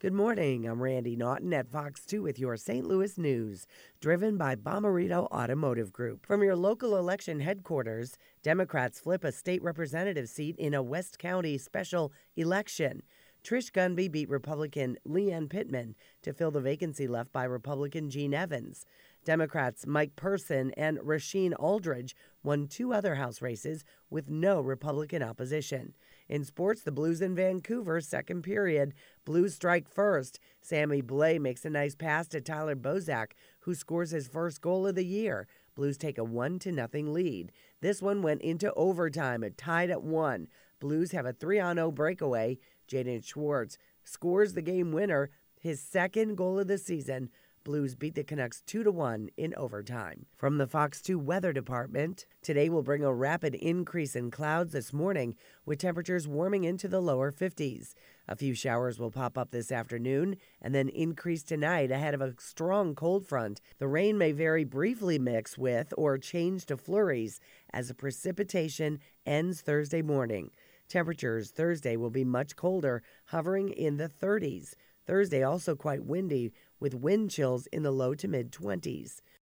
Good morning. I'm Randi Naughton at Fox 2 with your St. Louis news, driven by Bommarito Automotive Group. From your local election headquarters, Democrats flip a state representative seat in a West County special election. Trish Gunby beat Republican Leanne Pittman to fill the vacancy left by Republican Jean Evans. Democrats Mike Person and Rasheen Aldridge won two other House races with no Republican opposition. In sports, the Blues in Vancouver, second period. Blues strike first. Sammy Blais makes a nice pass to Tyler Bozak, who scores his first goal of the year. Blues take a 1 to nothing lead. This one went into overtime, it tied at 1. Blues have a 3 on 0 breakaway. Jaden Schwartz scores the game winner, his second goal of the season. Blues beat the Canucks 2 to 1 in overtime. From the Fox 2 Weather Department, today will bring a rapid increase in clouds this morning with temperatures warming into the lower 50s. A few showers will pop up this afternoon and then increase tonight ahead of a strong cold front. The rain may very briefly mix with or change to flurries as the precipitation ends Thursday morning. Temperatures Thursday will be much colder, hovering in the 30s. Thursday also quite windy with wind chills in the low to mid 20s.